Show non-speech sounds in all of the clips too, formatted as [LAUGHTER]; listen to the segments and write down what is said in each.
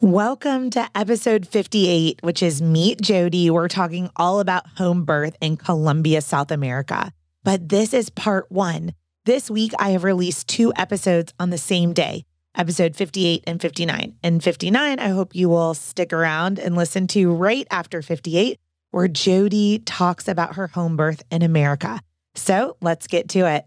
Welcome to episode 58, which is Meet Jody. We're talking all about home birth in Colombia, South America. But this is part one. This week, I have released two episodes on the same day, episode 58 and 59. And 59, I hope you will stick around and listen to right after 58, where Jody talks about her home birth in America. So let's get to it.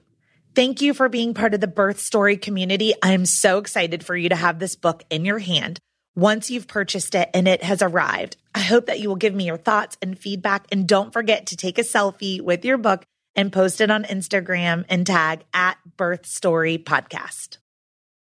Thank you for being part of the birth story community. I am so excited for you to have this book in your hand. once you've purchased it and it has arrived. I hope that you will give me your thoughts and feedback. And don't forget to take a selfie with your book and post it on Instagram and tag at Birth Story Podcast.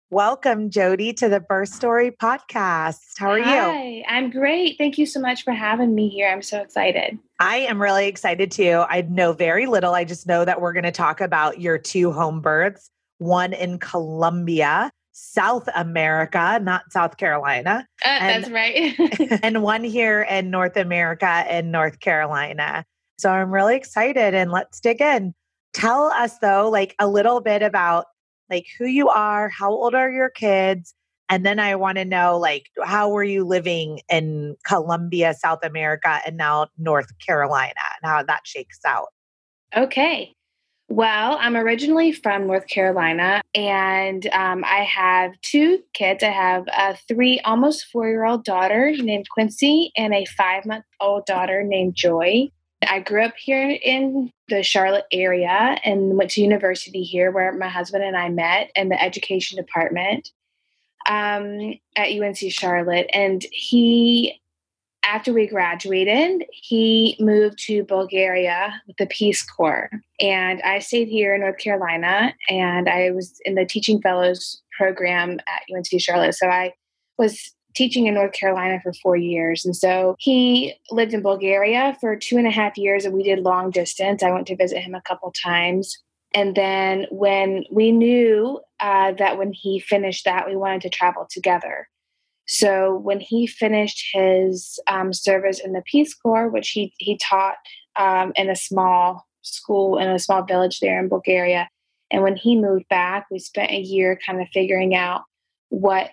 Welcome, Jody, to the Birth Story Podcast. How are you? Hi, you? I'm great. Thank you so much for having me here. I'm so excited. I am really excited too. I know very little. I just know that we're going to talk about your two home births, one in Colombia South America, not South Carolina. Uh, And- that's right. [LAUGHS] [LAUGHS] and one here in North America in North Carolina. So I'm really excited and let's dig in. Tell us though, like a little bit about like who you are, how old are your kids? And then I want to know like how were you living in Colombia, South America, and now North Carolina and how that shakes out. okay. Well, I'm originally from North Carolina, and um, I have two kids. I have a three, almost four year old daughter named Quincy, and a five month old daughter named Joy. I grew up here in the Charlotte area and went to university here where my husband and I met in the education department um, at UNC Charlotte. And he, after we graduated, he moved to Bulgaria with the Peace Corps. And I stayed here in North Carolina and I was in the Teaching Fellows program at UNC Charlotte. So I was teaching in North Carolina for four years. And so he lived in Bulgaria for two and a half years and we did long distance. I went to visit him a couple times. And then when we knew uh, that when he finished that, we wanted to travel together. So when he finished his um, service in the Peace Corps, which he, he taught um, in a small school in a small village there in Bulgaria, and when he moved back, we spent a year kind of figuring out what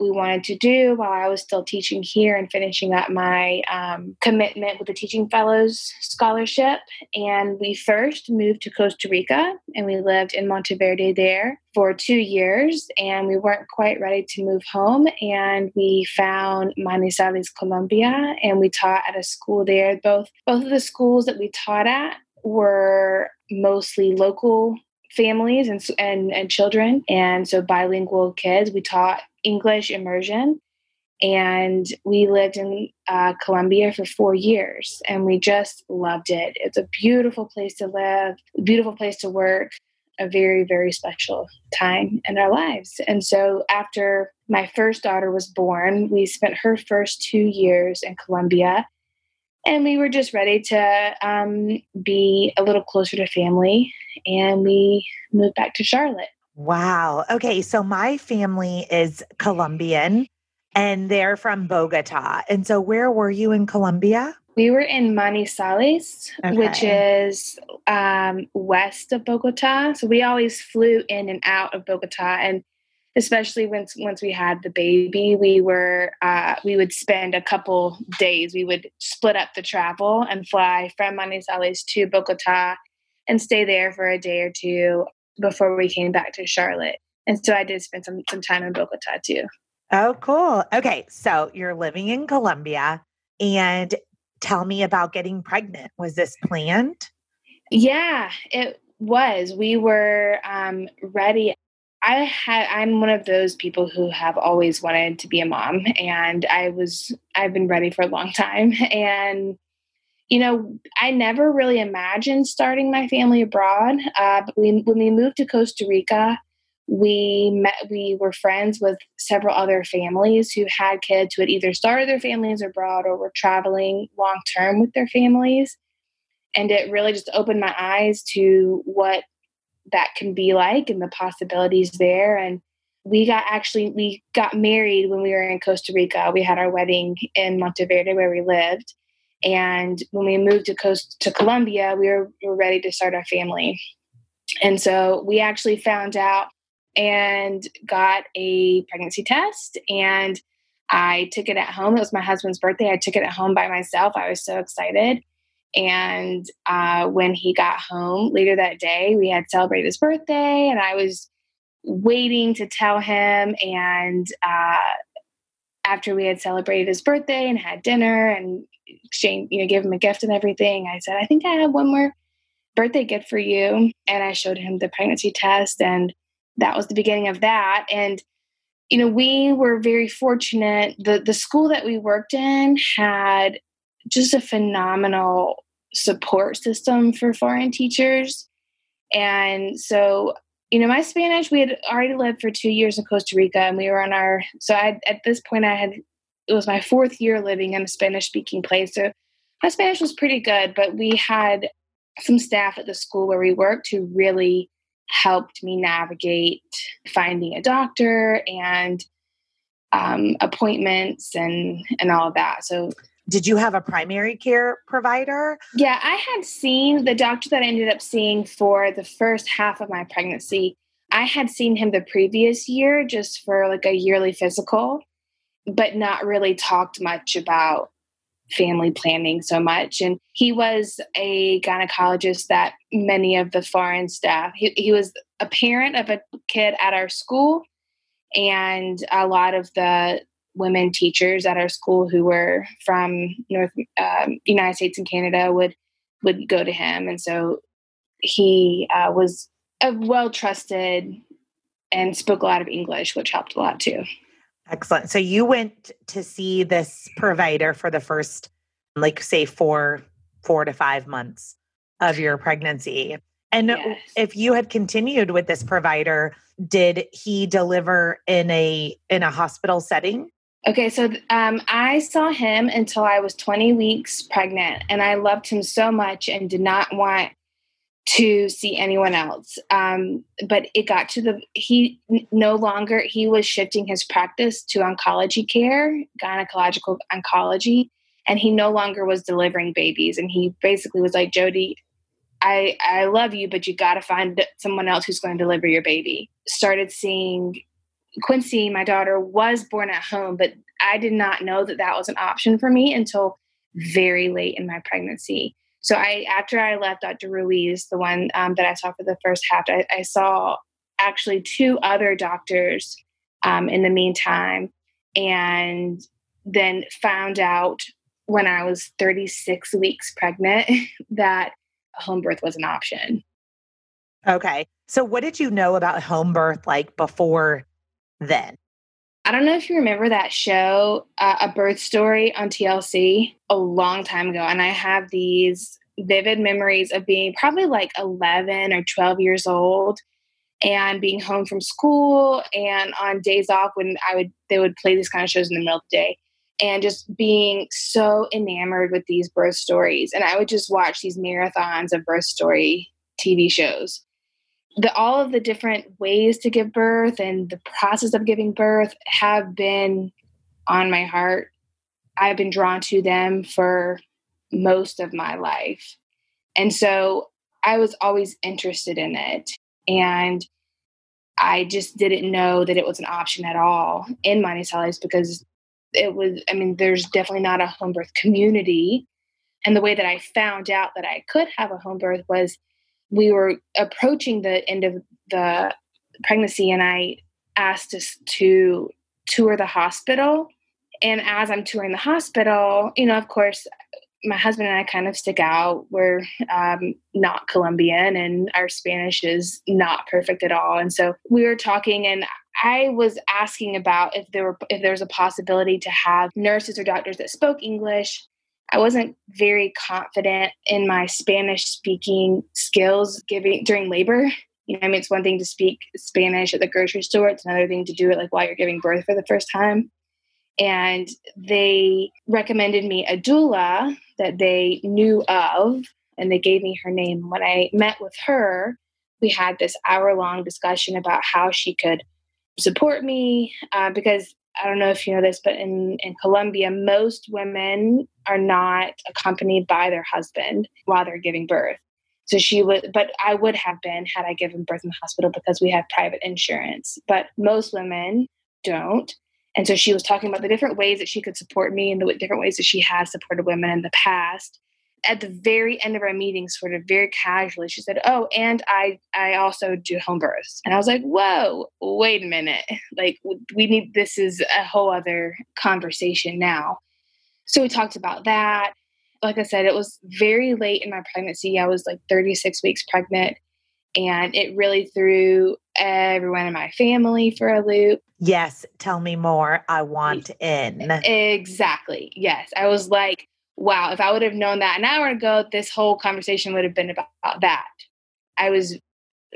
we wanted to do while I was still teaching here and finishing up my um, commitment with the Teaching Fellows Scholarship. And we first moved to Costa Rica and we lived in Monteverde there for two years. And we weren't quite ready to move home. And we found Manizales, Colombia, and we taught at a school there. Both, both of the schools that we taught at were mostly local families and, and, and children. And so bilingual kids. We taught English immersion. And we lived in uh, Colombia for four years and we just loved it. It's a beautiful place to live, beautiful place to work, a very, very special time in our lives. And so after my first daughter was born, we spent her first two years in Colombia and we were just ready to um, be a little closer to family and we moved back to Charlotte. Wow. Okay. So my family is Colombian and they're from Bogota. And so where were you in Colombia? We were in Manizales, which is um, west of Bogota. So we always flew in and out of Bogota, and especially once once we had the baby, we were uh, we would spend a couple days. We would split up the travel and fly from Manizales to Bogota, and stay there for a day or two before we came back to Charlotte. And so I did spend some some time in Bogota too. Oh, cool. Okay. So you're living in Colombia and tell me about getting pregnant. Was this planned? Yeah, it was. We were um, ready. I had. I'm one of those people who have always wanted to be a mom, and I was. I've been ready for a long [LAUGHS] time, and you know, I never really imagined starting my family abroad. Uh, but we, when we moved to Costa Rica, we met. We were friends with several other families who had kids who had either started their families abroad or were traveling long term with their families and it really just opened my eyes to what that can be like and the possibilities there and we got actually we got married when we were in costa rica we had our wedding in monteverde where we lived and when we moved to coast to colombia we were, we were ready to start our family. And so we actually found out and got a pregnancy test and i took it at home. It was my husband's birthday. I took it at home by myself. I was so excited. And uh, when he got home later that day, we had celebrated his birthday, and I was waiting to tell him. And uh, after we had celebrated his birthday and had dinner and exchange, you know, give him a gift and everything, I said, I think I have one more birthday gift for you. And I showed him the pregnancy test, and that was the beginning of that. And you know, we were very fortunate. The the school that we worked in had just a phenomenal support system for foreign teachers. And so, you know, my Spanish, we had already lived for two years in Costa Rica and we were on our, so I, at this point, I had, it was my fourth year living in a Spanish speaking place. So my Spanish was pretty good, but we had some staff at the school where we worked who really helped me navigate finding a doctor and um, appointments and and all of that. So did you have a primary care provider? Yeah, I had seen the doctor that I ended up seeing for the first half of my pregnancy. I had seen him the previous year just for like a yearly physical, but not really talked much about family planning so much. And he was a gynecologist that many of the foreign staff, he, he was a parent of a kid at our school. And a lot of the women teachers at our school who were from North um, United States and Canada would would go to him, and so he uh, was a well trusted and spoke a lot of English, which helped a lot too. Excellent. So you went to see this provider for the first, like, say, four four to five months of your pregnancy. And yes. if you had continued with this provider, did he deliver in a in a hospital setting? Okay, so um, I saw him until I was 20 weeks pregnant, and I loved him so much and did not want to see anyone else. Um, but it got to the, he no longer, he was shifting his practice to oncology care, gynecological oncology, and he no longer was delivering babies. And he basically was like, Jody, I, I love you, but you got to find someone else who's going to deliver your baby. Started seeing Quincy, my daughter, was born at home, but I did not know that that was an option for me until very late in my pregnancy. So I, after I left Dr. Ruiz, the one um, that I saw for the first half, I, I saw actually two other doctors um, in the meantime, and then found out when I was 36 weeks pregnant [LAUGHS] that home birth was an option. Okay. So, what did you know about home birth like before then. I don't know if you remember that show, uh, A Birth Story on TLC, a long time ago. And I have these vivid memories of being probably like 11 or 12 years old and being home from school and on days off when I would, they would play these kind of shows in the middle of the day and just being so enamored with these birth stories. And I would just watch these marathons of birth story TV shows the all of the different ways to give birth and the process of giving birth have been on my heart. I've been drawn to them for most of my life. And so I was always interested in it. And I just didn't know that it was an option at all in Manizales because it was, I mean, there's definitely not a home birth community. And the way that I found out that I could have a home birth was we were approaching the end of the pregnancy and I asked us to tour the hospital. And as I'm touring the hospital, you know, of course, my husband and I kind of stick out. We're um, not Colombian and our Spanish is not perfect at all. And so we were talking and I was asking about if there were if there was a possibility to have nurses or doctors that spoke English I wasn't very confident in my Spanish speaking skills giving during labor. You know, I mean, it's one thing to speak Spanish at the grocery store. It's another thing to do it like while you're giving birth for the first time. And they recommended me a doula that they knew of, and they gave me her name. When I met with her, we had this hour long discussion about how she could support me uh, because I don't know if you know this, but in, in Colombia, most women are not accompanied by their husband while they're giving birth. So she would, but I would have been had I given birth in the hospital because we have private insurance. But most women don't. And so she was talking about the different ways that she could support me and the different ways that she has supported women in the past at the very end of our meeting, sort of very casually, she said, "Oh, and I I also do home births." And I was like, "Whoa, wait a minute! Like we need this is a whole other conversation now." So we talked about that. Like I said, it was very late in my pregnancy. I was like 36 weeks pregnant, and it really threw everyone in my family for a loop. Yes, tell me more. I want in. Exactly. Yes. I was like, wow, if I would have known that an hour ago, this whole conversation would have been about, about that. I was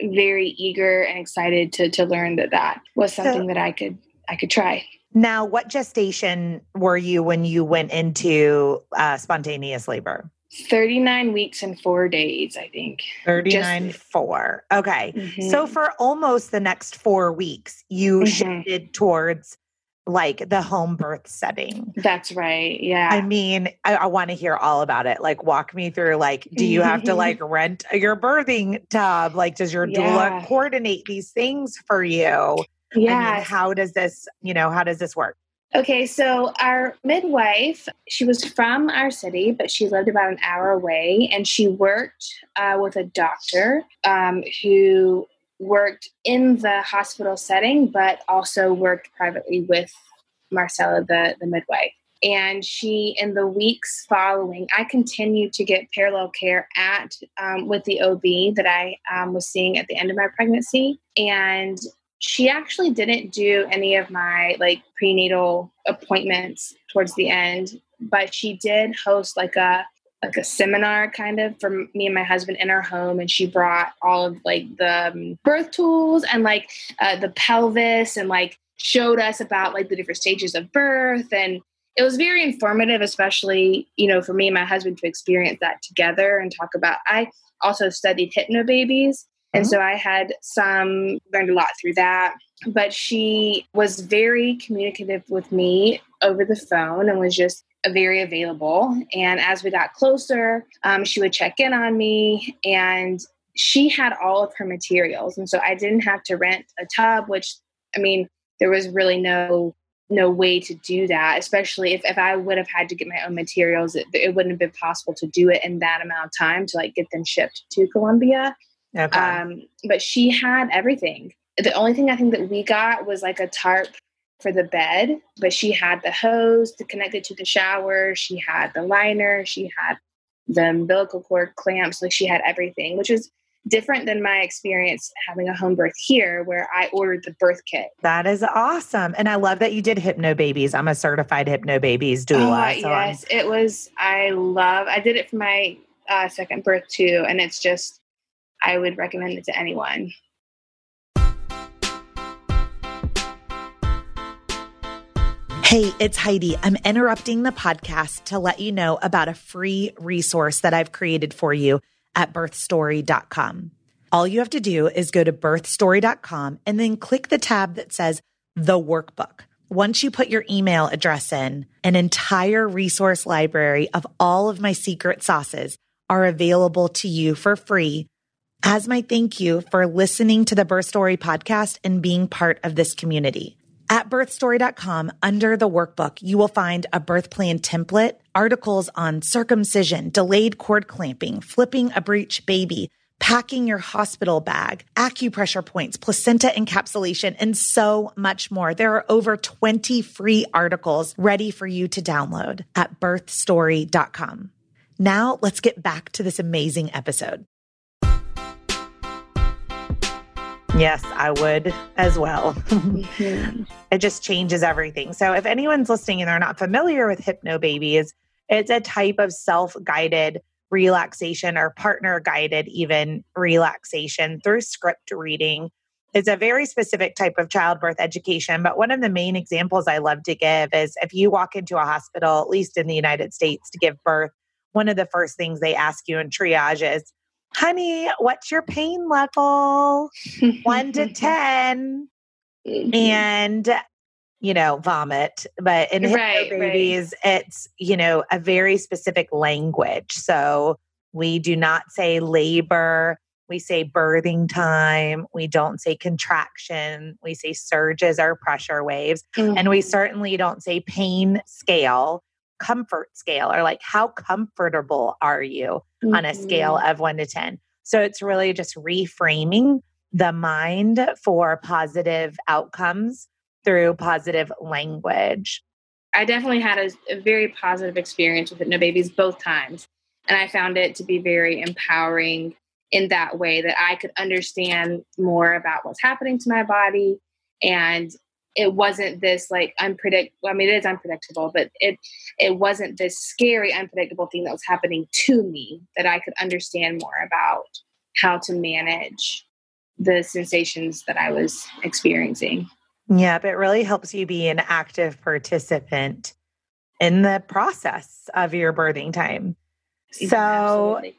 very eager and excited to to learn that that was something so, that I could I could try. Now, what gestation were you when you went into uh, spontaneous labor? 39 weeks and four days, I think. 39, Just, four. Okay. Mm-hmm. So for almost the next four weeks, you mm-hmm. shifted towards like the home birth setting. That's right. Yeah. I mean, I, I want to hear all about it. Like, walk me through. Like, do you have to like [LAUGHS] rent your birthing tub? Like, does your yeah. doula coordinate these things for you? Yeah. I mean, how does this, you know, how does this work? Okay, so our midwife, she was from our city, but she lived about an hour away, and she worked uh, with a doctor um, who worked in the hospital setting, but also worked privately with Marcella, the, the midwife. And she, in the weeks following, I continued to get parallel care at um, with the OB that I um, was seeing at the end of my pregnancy. And she actually didn't do any of my like prenatal appointments towards the end but she did host like a like a seminar kind of for me and my husband in our home and she brought all of like the um, birth tools and like uh, the pelvis and like showed us about like the different stages of birth and it was very informative especially you know for me and my husband to experience that together and talk about i also studied hypnobabies and mm-hmm. so I had some, learned a lot through that. But she was very communicative with me over the phone and was just very available. And as we got closer, um, she would check in on me and she had all of her materials. And so I didn't have to rent a tub, which, I mean, there was really no no way to do that especially if, if i would have had to get my own materials it, it wouldn't have been possible to do it in that amount of time to like get them shipped to Colombia Okay. Um, but she had everything. The only thing I think that we got was like a tarp for the bed, but she had the hose to connect it to the shower. She had the liner. She had the umbilical cord clamps. Like she had everything, which was different than my experience having a home birth here where I ordered the birth kit. That is awesome. And I love that you did Hypnobabies. I'm a certified Hypnobabies doula. Oh, so yes, I'm... it was, I love, I did it for my uh, second birth too. And it's just, I would recommend it to anyone. Hey, it's Heidi. I'm interrupting the podcast to let you know about a free resource that I've created for you at birthstory.com. All you have to do is go to birthstory.com and then click the tab that says the workbook. Once you put your email address in, an entire resource library of all of my secret sauces are available to you for free as my thank you for listening to the Birth Story podcast and being part of this community. At birthstory.com, under the workbook, you will find a birth plan template, articles on circumcision, delayed cord clamping, flipping a breech baby, packing your hospital bag, acupressure points, placenta encapsulation, and so much more. There are over 20 free articles ready for you to download at birthstory.com. Now let's get back to this amazing episode. Yes, I would as well. Mm-hmm. [LAUGHS] it just changes everything. So, if anyone's listening and they're not familiar with Hypnobabies, it's a type of self guided relaxation or partner guided, even relaxation through script reading. It's a very specific type of childbirth education. But one of the main examples I love to give is if you walk into a hospital, at least in the United States, to give birth, one of the first things they ask you in triage is, honey, what's your pain level? One to [LAUGHS] 10. Mm-hmm. And, you know, vomit. But in right, babies, right. it's, you know, a very specific language. So we do not say labor. We say birthing time. We don't say contraction. We say surges or pressure waves. Mm-hmm. And we mm-hmm. certainly don't say pain scale comfort scale or like how comfortable are you mm-hmm. on a scale mm-hmm. of one to 10. So it's really just reframing the mind for positive outcomes through positive language. I definitely had a, a very positive experience with no Hypnobabies both times. And I found it to be very empowering in that way that I could understand more about what's happening to my body and it wasn't this like unpredictable i mean it is unpredictable but it it wasn't this scary unpredictable thing that was happening to me that i could understand more about how to manage the sensations that i was experiencing. Yeah but it really helps you be an active participant in the process of your birthing time. So Absolutely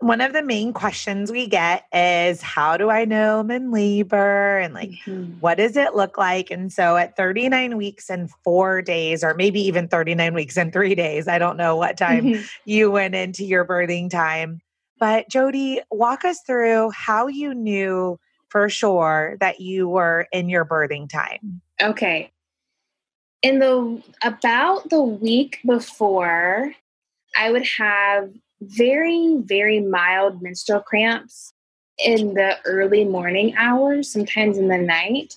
one of the main questions we get is how do I know I'm in labor and like mm-hmm. what does it look like? And so at 39 weeks and four days, or maybe even 39 weeks and three days, I don't know what time mm-hmm. you went into your birthing time. But Jody, walk us through how you knew for sure that you were in your birthing time. Okay. In the about the week before, I would have very, very mild menstrual cramps in the early morning hours, sometimes in the night.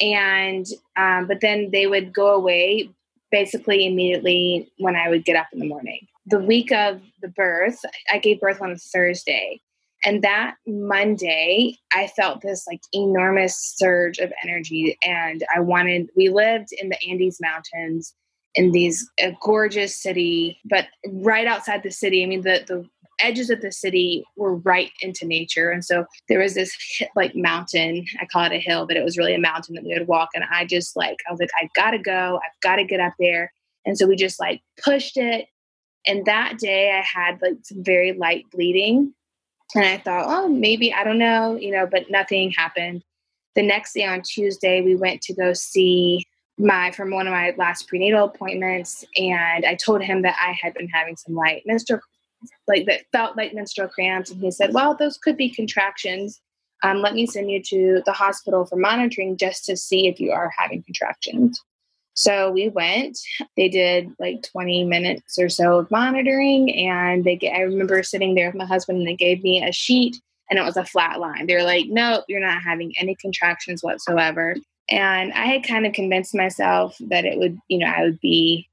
And, um, but then they would go away basically immediately when I would get up in the morning. The week of the birth, I gave birth on a Thursday. And that Monday, I felt this like enormous surge of energy. And I wanted, we lived in the Andes Mountains in these a gorgeous city, but right outside the city. I mean, the the edges of the city were right into nature, and so there was this like mountain. I call it a hill, but it was really a mountain that we would walk. And I just like I was like, I've got to go. I've got to get up there. And so we just like pushed it. And that day, I had like some very light bleeding, and I thought, oh, maybe I don't know, you know, but nothing happened. The next day on Tuesday, we went to go see my from one of my last prenatal appointments and I told him that I had been having some light menstrual like that felt like menstrual cramps and he said, Well, those could be contractions. Um, let me send you to the hospital for monitoring just to see if you are having contractions. So we went. They did like 20 minutes or so of monitoring, and they. Get, I remember sitting there with my husband, and they gave me a sheet, and it was a flat line. They were like, "Nope, you're not having any contractions whatsoever." And I had kind of convinced myself that it would, you know, I would be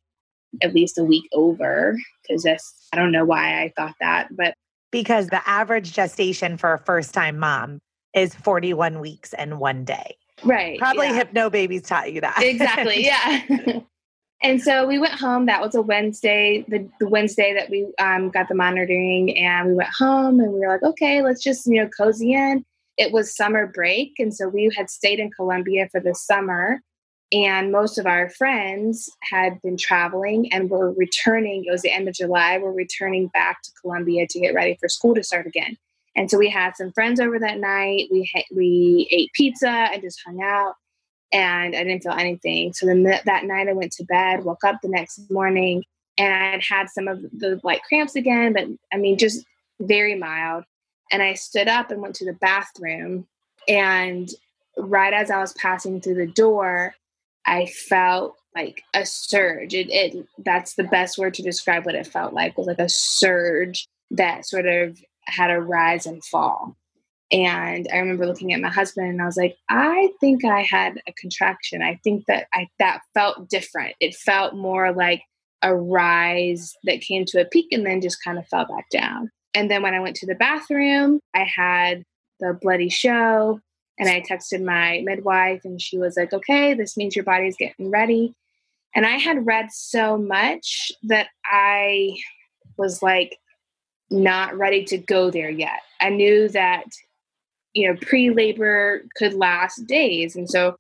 at least a week over because that's, I don't know why I thought that, but because the average gestation for a first time mom is 41 weeks and one day. Right. Probably yeah. Hypnobabies taught you that. Exactly. [LAUGHS] Yeah. and so we went home. That was a Wednesday, the, the Wednesday that we um, got the monitoring, and we went home and we were like, okay, let's just, you know, cozy in it was summer break. And so we had stayed in Colombia for the summer. And most of our friends had been traveling and were returning. It was the end of July. We're returning back to Colombia to get ready for school to start again. And so we had some friends over that night. We ha- we ate pizza and just hung out. And I didn't feel anything. So then th- that night I went to bed, woke up the next morning, and I had had some of the like cramps again, but I mean, just very mild. And I stood up and went to the bathroom. And right as I was passing through the door, I felt like a surge. It, it that's the best word to describe what it felt like was like a surge that sort of had a rise and fall. And I remember looking at my husband and I was like, I think I had a contraction. I think that I that felt different. It felt more like a rise that came to a peak and then just kind of fell back down. And then when I went to the bathroom, I had the bloody show and I texted my midwife and she was like, okay, this means your body's getting ready. And I had read so much that I was like not ready to go there yet. I knew that, you know, pre labor could last days. And so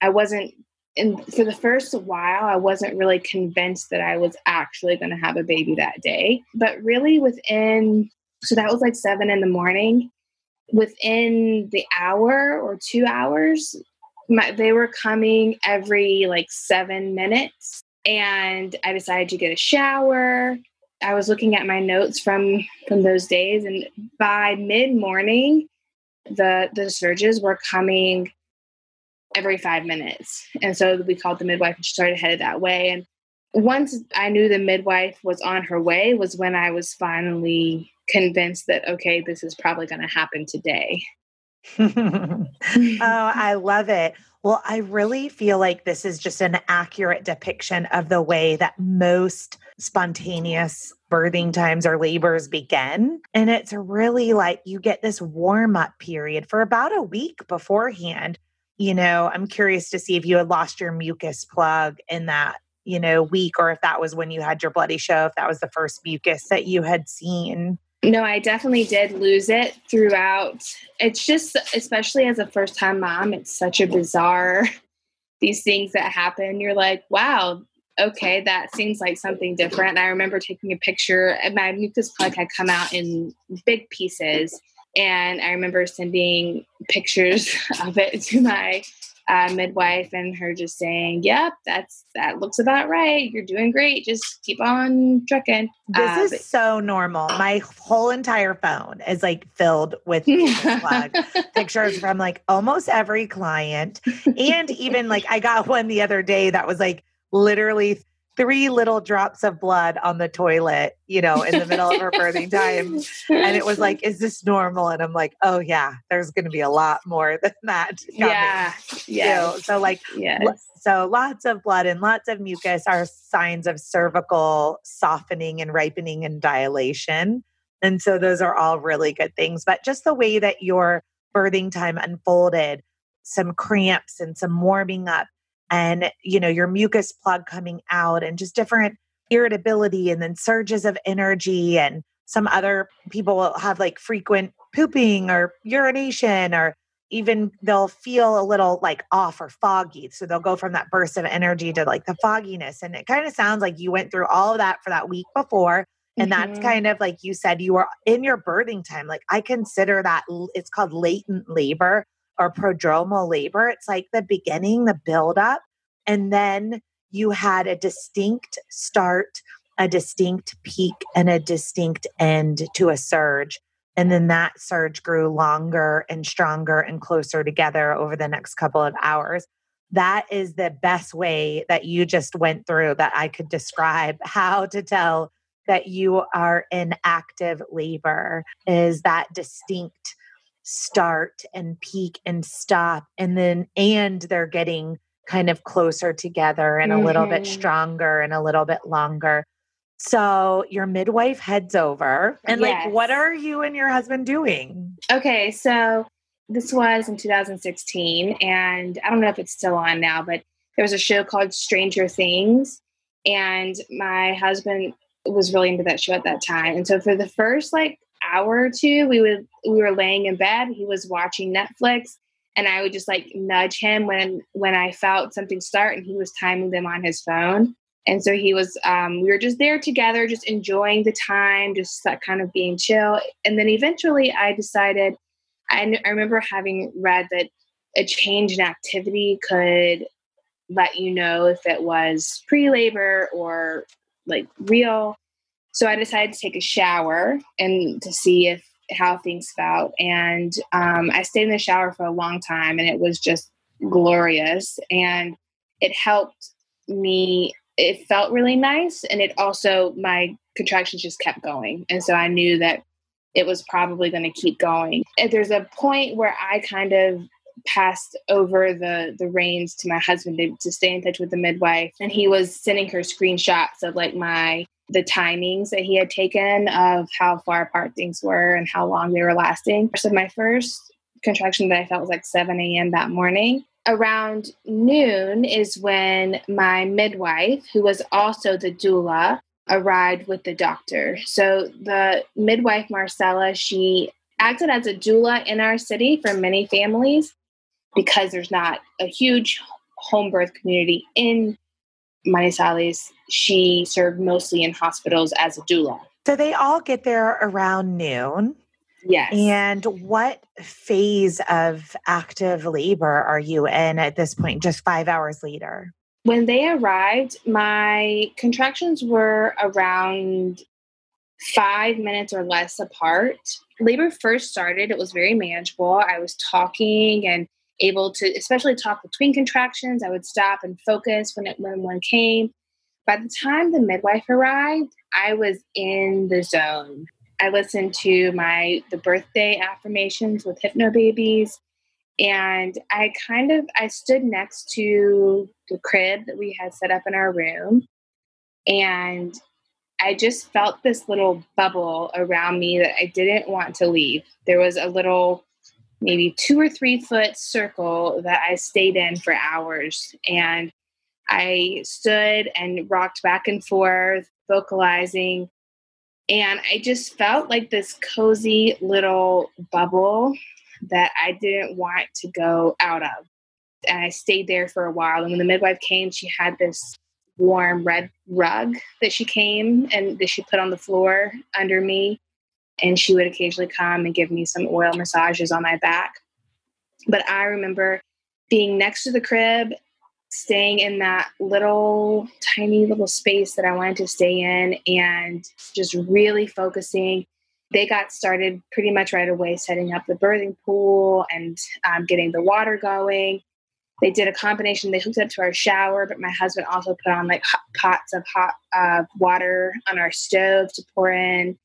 I wasn't and for the first while, I wasn't really convinced that I was actually going to have a baby that day. But really, within, so that was like seven in the morning, within the hour or two hours, my, they were coming every like seven minutes. And I decided to get a shower. I was looking at my notes from from those days, and by mid morning, the the surges were coming every five minutes. And so we called the midwife and she started headed that way. And once I knew the midwife was on her way was when I was finally convinced that, okay, this is probably going to happen today. [LAUGHS] oh, I love it. Well, I really feel like this is just an accurate depiction of the way that most spontaneous birthing times or labors begin. And it's really like you get this warm up period for about a week beforehand. You know, I'm curious to see if you had lost your mucus plug in that, you know, week or if that was when you had your bloody show, if that was the first mucus that you had seen. No, I definitely did lose it throughout. It's just, especially as a first time mom, it's such a bizarre, these things that happen. You're like, wow, okay, that seems like something different. I remember taking a picture, and my mucus plug had come out in big pieces. And I remember sending pictures [LAUGHS] of it to my uh, midwife and her just saying, "Yep, that's that looks about right. You're doing great. Just keep on trucking." This uh, is but- so normal. My whole entire phone is like filled with [LAUGHS] pictures from like almost every client, and even like I got one the other day that was like literally three little drops of blood on the toilet, you know, in the middle of her birthing time. And it was like, is this normal? And I'm like, oh, yeah, there's going to be a lot more than that. [LAUGHS] Yeah. Yeah. So, like, yes. so lots of blood and lots of mucus are signs of cervical softening and ripening and dilation. And so those are all really good things. But just the way that your birthing time unfolded, some cramps and some warming up and you know your mucus plug coming out and just different irritability and then surges of energy. And some other people will have like frequent pooping or urination or even they'll feel a little like off or foggy. So they'll go from that burst of energy to like the fogginess. And it kind of sounds like you went through all of that for that week before. And mm-hmm. that's kind of like you said you were in your birthing time. Like i consider that it's called latent labor or prodromal labor. It's like the beginning, the buildup, and then you had a distinct start, a distinct peak, and a distinct end to a surge. And then that surge grew longer and stronger and closer together over the next couple of hours. That is the best way that you just went through that I could describe how to tell that you are in active labor is that distinct start and peak and stop and then and they're getting kind of closer together and mm-hmm. a little bit mm-hmm. stronger and a little bit longer so your midwife heads over and yes. like what are you and your husband doing okay so this was in 2016 and i don't know if it's still on now but there was a show called stranger things and my husband was really into that show at that time and so for the first like hour or two, we would we were laying in bed. He was watching Netflix, and I would just like nudge him when when I felt something start, and he was timing them on his phone. And so he was. Um, we were just there together, just enjoying the time, just kind of being chill. And then eventually, I decided. I, I remember having read that a change in activity could let you know if it was pre labor or like real. So I decided to take a shower and to see if how things felt. And um, I stayed in the shower for a long time, and it was just glorious. And it helped me. It felt really nice, and it also my contractions just kept going, and so I knew that it was probably going to keep going. And there's a point where I kind of passed over the the reins to my husband to, to stay in touch with the midwife and he was sending her screenshots of like my the timings that he had taken of how far apart things were and how long they were lasting. So my first contraction that I felt was like 7 a.m. that morning. Around noon is when my midwife, who was also the doula, arrived with the doctor. So the midwife, Marcella, she acted as a doula in our city for many families because there's not a huge home birth community in Manizales, she served mostly in hospitals as a doula. So they all get there around noon. Yes. And what phase of active labor are you in at this point, just five hours later? When they arrived, my contractions were around five minutes or less apart. Labor first started, it was very manageable. I was talking and able to especially talk between contractions. I would stop and focus when it when one came. By the time the midwife arrived, I was in the zone. I listened to my the birthday affirmations with Hypnobabies, and I kind of I stood next to the crib that we had set up in our room and I just felt this little bubble around me that I didn't want to leave. There was a little maybe 2 or 3 foot circle that I stayed in for hours and I stood and rocked back and forth vocalizing and I just felt like this cozy little bubble that I didn't want to go out of. And I stayed there for a while. And when the midwife came, she had this warm red rug that she came and that she put on the floor under me. And she would occasionally come and give me some oil massages on my back. But I remember being next to the crib, staying in that little tiny little space that I wanted to stay in, and just really focusing they got started pretty much right away setting up the birthing pool and um, getting the water going. They did a combination. They hooked up to our shower, but my husband also put on like hot pots of hot uh, water on our stove to pour in.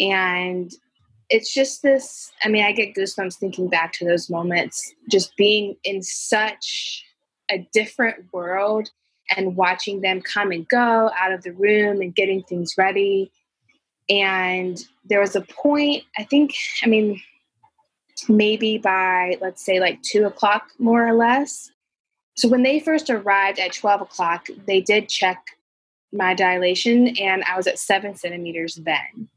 And it's just this I mean, I get goosebumps thinking back to those moments, just being in such a different world and watching them come and go out of the room and getting things ready and there was a point, I think, I mean, maybe by, let's say, like two o'clock, more or less. So when they first arrived at 12 o'clock, they did check my dilation, and I was at seven centimeters then.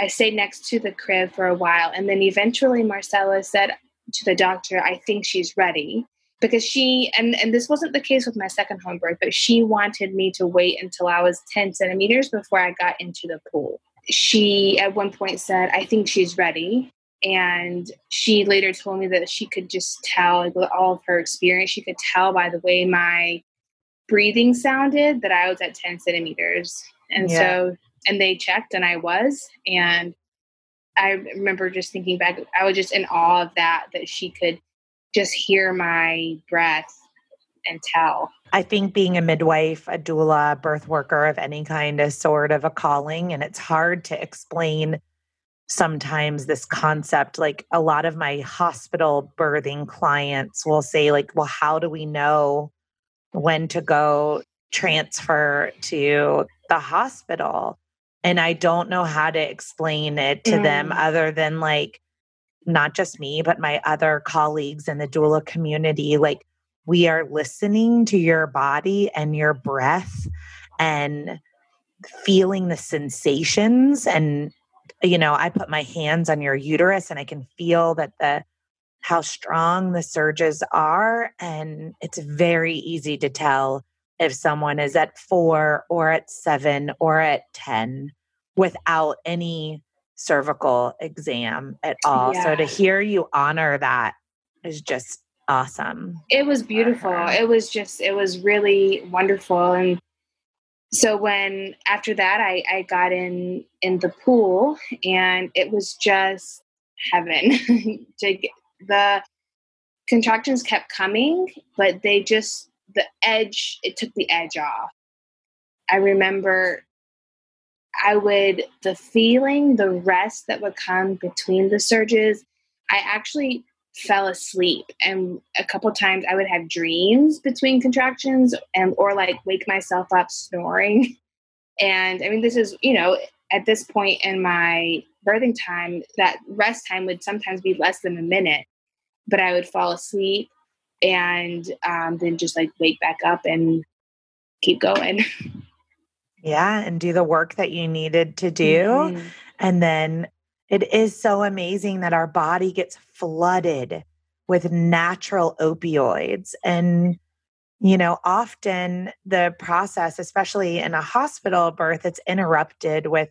I stayed next to the crib for a while, and then eventually Marcella said to the doctor, I think she's ready. Because she, and, and this wasn't the case with my second home birth, but she wanted me to wait until I was 10 centimeters before I got into the pool she at one point said, I think she's ready. And she later told me that she could just tell, like, with all of her experience, she could tell by the way my breathing sounded that I was at 10 centimeters. And yeah. so, and they checked and I was. And I remember just thinking back, I was just in awe of that, that she could just hear my breath and tell. I think being a midwife, a doula, birth worker of any kind is sort of a calling, and it's hard to explain sometimes this concept. Like a lot of my hospital birthing clients will say, like, well, how do we know when to go transfer to the hospital? And I don't know how to explain it to mm. them other than like, not just me, but my other colleagues in the doula community. Like, we are listening to your body and your breath and feeling the sensations and you know i put my hands on your uterus and i can feel that the how strong the surges are and it's very easy to tell if someone is at 4 or at 7 or at 10 without any cervical exam at all yeah. so to hear you honor that is just awesome. It was beautiful. Uh-huh. It was just, it was really wonderful. And so when after that, I, I got in in the pool, and it was just heaven. [LAUGHS] the contractions kept coming, but they just the edge. It took the edge off. I remember I would the feeling, the rest that would come between the surges. I actually fell asleep and a couple times i would have dreams between contractions and or like wake myself up snoring [LAUGHS] and i mean this is you know at this point in my birthing time that rest time would sometimes be less than a minute but i would fall asleep and um, then just like wake back up and keep going [LAUGHS] yeah and do the work that you needed to do mm-hmm. and then it is so amazing that our body gets flooded with natural opioids. And, you know, often the process, especially in a hospital birth, it's interrupted with,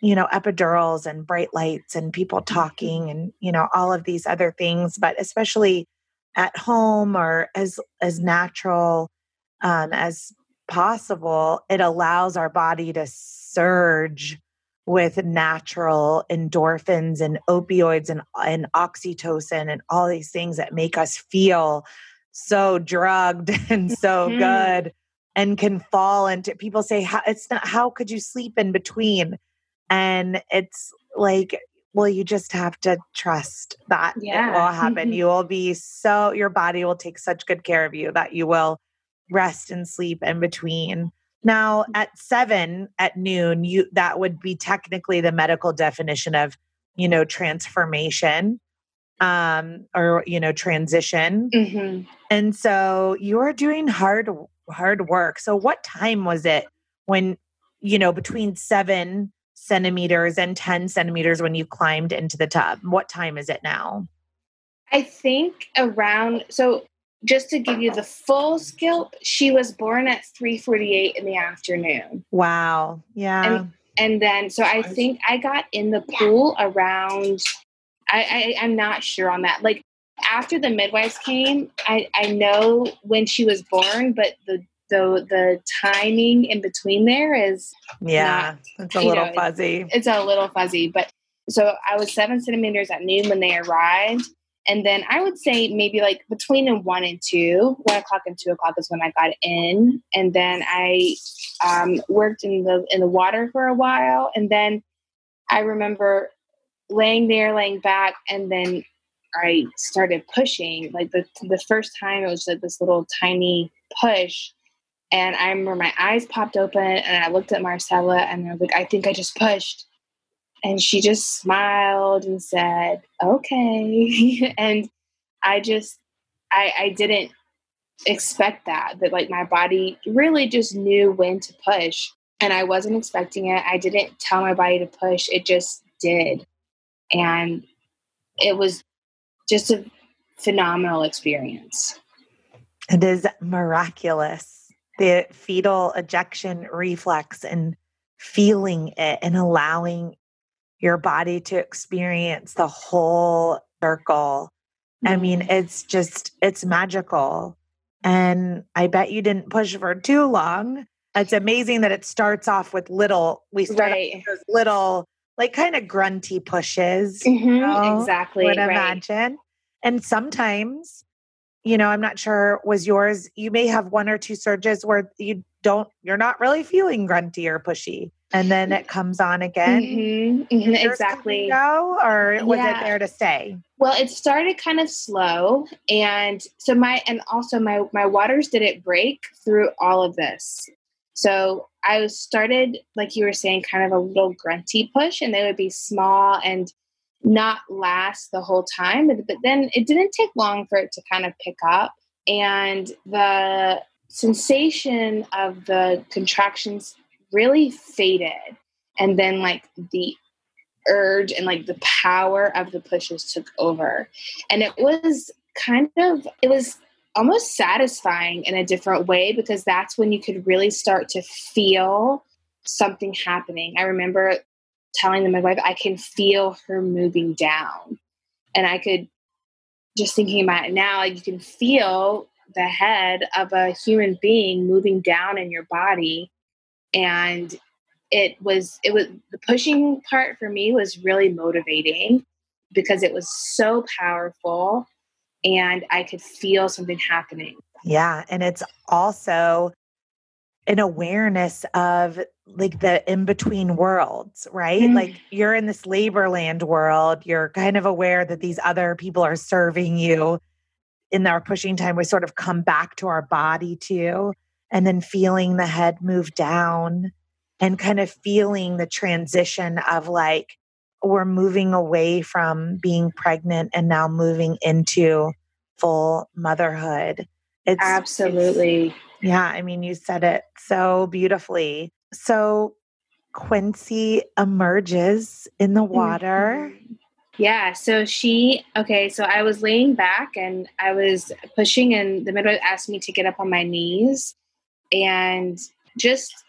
you know, epidurals and bright lights and people talking and, you know, all of these other things. But especially at home or as as natural um, as possible, it allows our body to surge with natural endorphins and opioids and, and oxytocin and all these things that make us feel so drugged [LAUGHS] and so mm-hmm. good and can fall into people say how it's not how could you sleep in between And it's like, well, you just have to trust that Yeah. it will happen. you will be so, your body will take such good care of you that you will rest and sleep in between. Now, at seven at noon, you that would be technically the medical definition of, you know, transformation um or you know transition hmm and so you're doing hard hard work so what time was it when you know between seven centimeters and 10 centimeters when you climbed into the tub what time is it now I think around so just to give you the full scalp, she was born at 3:48 in the afternoon. wow yeah And then so I think I got in the pool around I, I I'm not sure on that. Like after the midwives came, I, I know when she was born, but the the the timing in between there is yeah it's a little know, fuzzy it's a little fuzzy. But so I was seven centimeters at noon when they arrived. And then I would say maybe like between one and two, one o'clock and two o'clock is when I got in. And then I um, worked in the in the water for a while. And then I remember laying there, laying back, and then I started pushing. Like the the first time, it was like this little tiny push. And I remember my eyes popped open, and I looked at Marcella, and I was like, "I think I just pushed." And she just smiled and said, "Okay." [LAUGHS] and I just, I, I didn't expect that. That like my body really just knew when to push, and I wasn't expecting it. I didn't tell my body to push; it just did, and it was just a phenomenal experience. it is miraculous the fetal ejection reflex and feeling it and allowing your body to experience the whole circle I mean, it's just, it's magical. And I bet you didn't push for too long. It's amazing that it starts off with little, we start off right, with those little, like kind of grunty pushes, Mhm, know, exactly, would right. imagine. And sometimes, you know, I'm not sure was yours, you may have one or two surges where you don't, you're not really feeling grunty or pushy. And then it comes on again. Mhm, mhm, come and exactly. Go, or was Yeah. it there to stay? Well, it started kind of slow, and so my and also my my waters didn't break through all of this. So I was started like you were saying, kind of a little grunty push, and they would be small and not last the whole time. But, but then it didn't take long for it to kind of pick up, and the sensation of the contractions really faded, and then like the urge and like the power of the pushes took over. And it was kind of it was almost satisfying in a different way because that's when you could really start to feel something happening. I remember telling the midwife i can feel her moving down and i could just thinking about it now you can feel the head of a human being moving down in your body and it was it was the pushing part for me was really motivating because it was so powerful and I could feel something happening. Yeah. And it's also an awareness of like the in between worlds, right? Mm. Like you're in this labor land world. You're kind of aware that these other people are serving you. In our pushing time, we sort of come back to our body too. And then feeling the head move down and kind of feeling the transition of like, we're moving away from being pregnant and now moving into full motherhood. It's it's- Absolutely. Yeah, I mean, you said it so beautifully. So Quincy emerges in the water. Mhm. Yeah, so she okay, so I was laying back and I was pushing and the midwife asked me to get up on my knees and just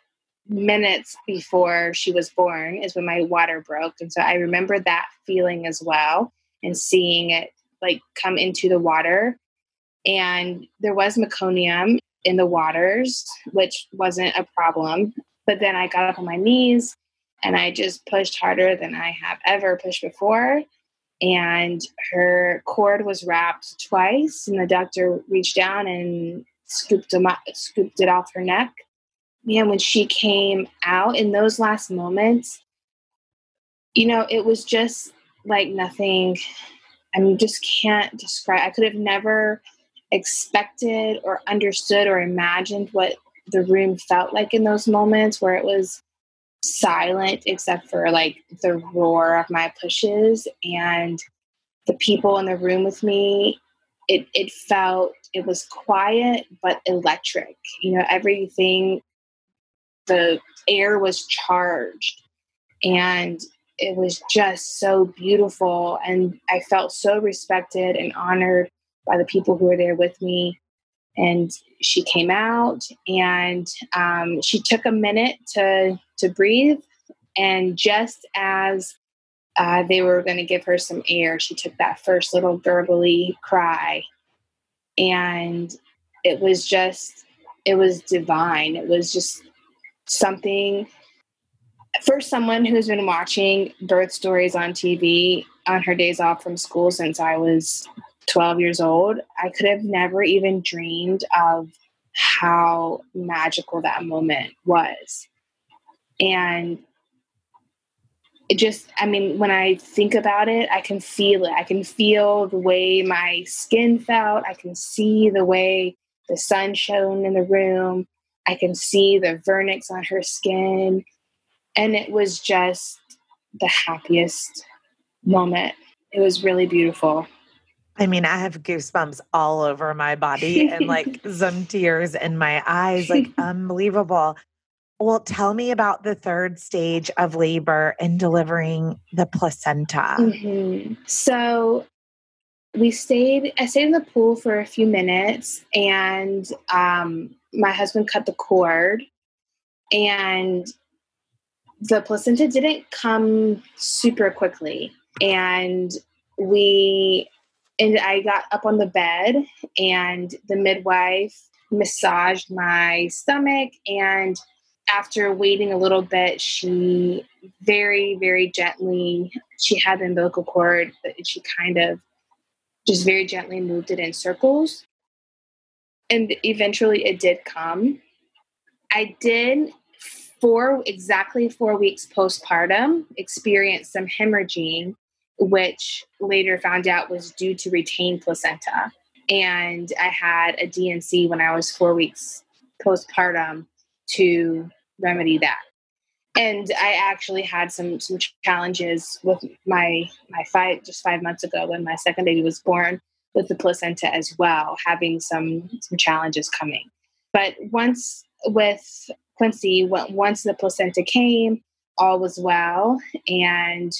minutes before she was born is when my water broke and so I remember that feeling as well and seeing it like come into the water and there was meconium in the waters which wasn't a problem but then I got up on my knees and I just pushed harder than I have ever pushed before. And her cord was wrapped twice, and the doctor reached down and scooped, up, scooped it off her neck. Man, when she came out in those last moments, you know, it was just like nothing. I mean, just can't describe. I could have never expected or understood or imagined what the room felt like in those moments where it was silent except for like the roar of my pushes and the people in the room with me it it felt it was quiet but electric. You know everything the air was charged and it was just so beautiful and i felt so respected and honored by the people who were there with me. And she came out and um, she took a minute to to breathe. And just as uh, they were going to give her some air she took that first little gurgly cry. And it was just it was divine. It was just something for someone who's been watching birth stories on tv on her days off from school since i was 12 years old i could have never even dreamed of how magical that moment was. And it just i mean when i think about it i can feel it. I can feel the way my skin felt. I can see the way the sun shone in the room. I can see the vernix on her skin. And it was just the happiest moment. It was really beautiful I mean, I have goosebumps all over my body and like [LAUGHS] some tears in my eyes, like unbelievable. Well, tell me about the third stage of labor and delivering the placenta. Mm-hmm. So we stayed, I stayed in the pool for a few minutes and um, my husband cut the cord and the placenta didn't come super quickly. And we, and I got up on the bed and the midwife massaged my stomach and after waiting a little bit, she very, very gently, she had the umbilical cord, but she kind of just very gently moved it in circles. And eventually it did come. I did four, exactly four weeks postpartum, experience some hemorrhaging, which later found out was due to retained placenta. And I had a D&C when I was four weeks postpartum to remedy that. And I actually had some some challenges with my my five just five months ago when my second baby was born with the placenta as well, having some some challenges coming. But once with Quincy, once the placenta came, all was well, and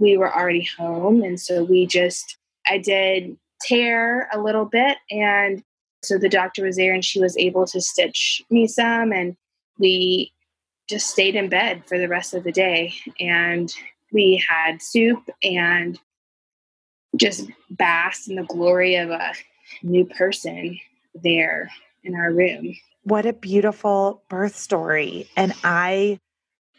we were already home, and so we just I did tear a little bit, and so the doctor was there, and she was able to stitch me some, and we just stayed in bed for the rest of the day and we had soup and just basked in the glory of a new person there in our room. What a beautiful birth story. And I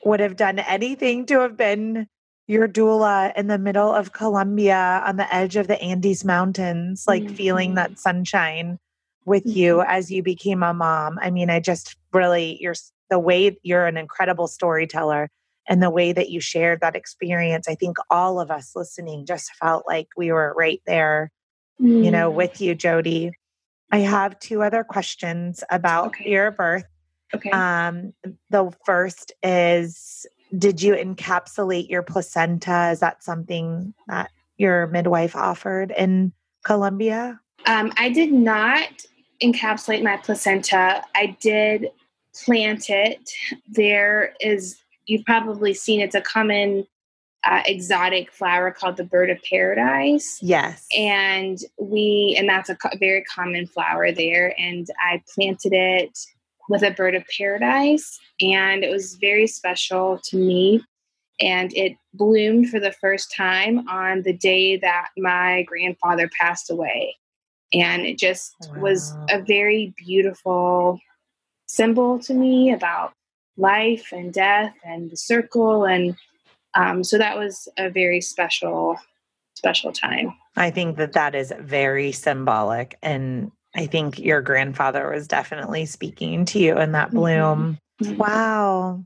would have done anything to have been your doula in the middle of Colombia on the edge of the Andes Mountains, like mm-hmm. feeling that sunshine with mm-hmm. you as you became a mom. I mean, I just really, you're the way you're an incredible storyteller and the way that you shared that experience. I think all of us listening just felt like we were right there, mm. you know, mm. with you, Jody. I have two other questions about okay. your birth. Okay. Um, the first is Did you encapsulate your placenta? Is that something that your midwife offered in Colombia? Um, I did not encapsulate my placenta. I did plant it. There is, you've probably seen it's a common uh, exotic flower called the bird of paradise. Yes. And we, and that's a co- very common flower there. And I planted it with a bird of paradise, and it was very special to me. And it bloomed for the first time on the day that my grandfather passed away. And it just wow. was a very beautiful symbol to me about life and death and the circle and um, so that was a very special special time i think that that is very symbolic and i think your grandfather was definitely speaking to you in that bloom. Mm-hmm. wow.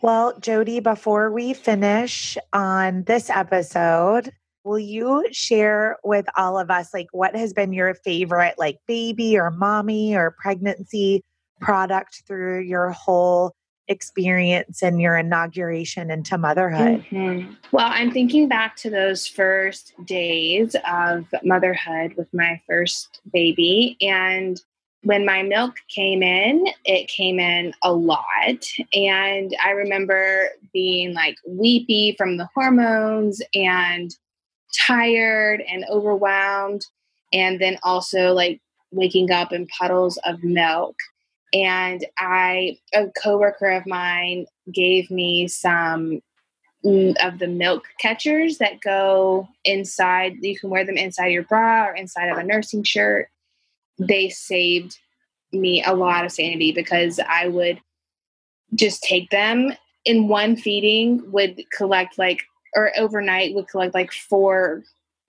Well, Jody, before we finish on this episode, will you share with all of us like what has been your favorite like baby or mommy or pregnancy product through your whole experience and your inauguration into motherhood? Mm-hmm. Well, I'm thinking back to those first days of motherhood with my first baby and when my milk came in, it came in a lot. And I remember being like weepy from the hormones and tired and overwhelmed. And then also like waking up in puddles of milk. And I, a coworker of mine gave me some of the milk catchers that go inside. You can wear them inside your bra or inside of a nursing shirt they saved me a lot of sanity because I would just take them in one feeding would collect like or overnight would collect like four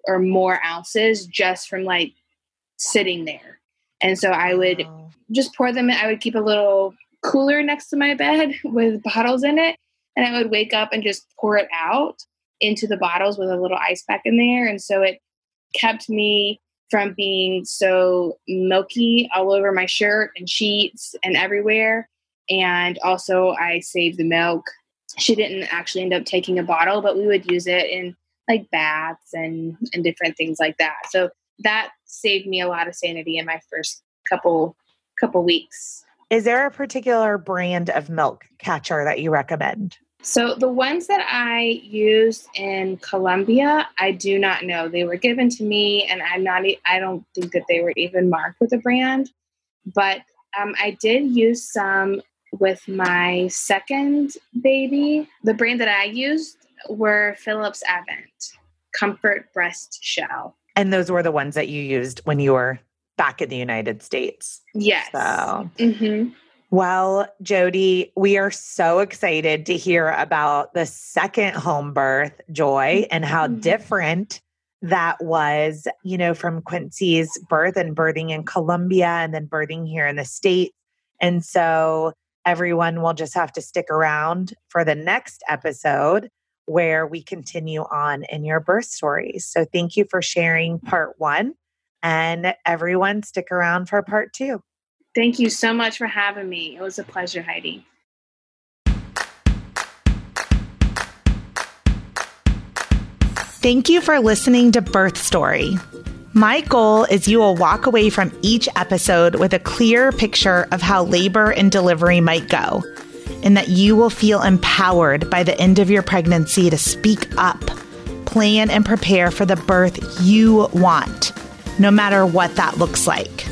or more ounces just from like sitting there. And so I would just pour them in. I would keep a little cooler next to my bed [LAUGHS] with bottles in it. And I would wake up and just pour it out into the bottles with a little ice pack in there. And so it kept me from being so milky all over my shirt and sheets and everywhere. And also, I saved the milk. She didn't actually end up taking a bottle, but we would use it in like baths and, and different things like that. So that saved me a lot of sanity in my first couple couple weeks. Is there a particular brand of milk catcher that you recommend? So the ones that I used in Colombia, I do not know. They were given to me, and I'm not. I don't think that they were even marked with a brand. But um, I did use some with my second baby. The brand that I used were Philips Avent Comfort Breast Shell, and those were the ones that you used when you were back in the United States. Yes. So. Mm-hmm. Well, Jody, we are so excited to hear about the second home birth, Joy, and how mm-hmm. different that was, you know, from Quincy's birth and birthing in Colombia and then birthing here in the States. And so everyone will just have to stick around for the next episode where we continue on in your birth stories. So thank you for sharing part one. And everyone, stick around for part two. Thank you so much for having me. It was a pleasure, Heidi. Thank you for listening to Birth Story. My goal is you will walk away from each episode with a clear picture of how labor and delivery might go, and that you will feel empowered by the end of your pregnancy to speak up, plan, and prepare for the birth you want, no matter what that looks like.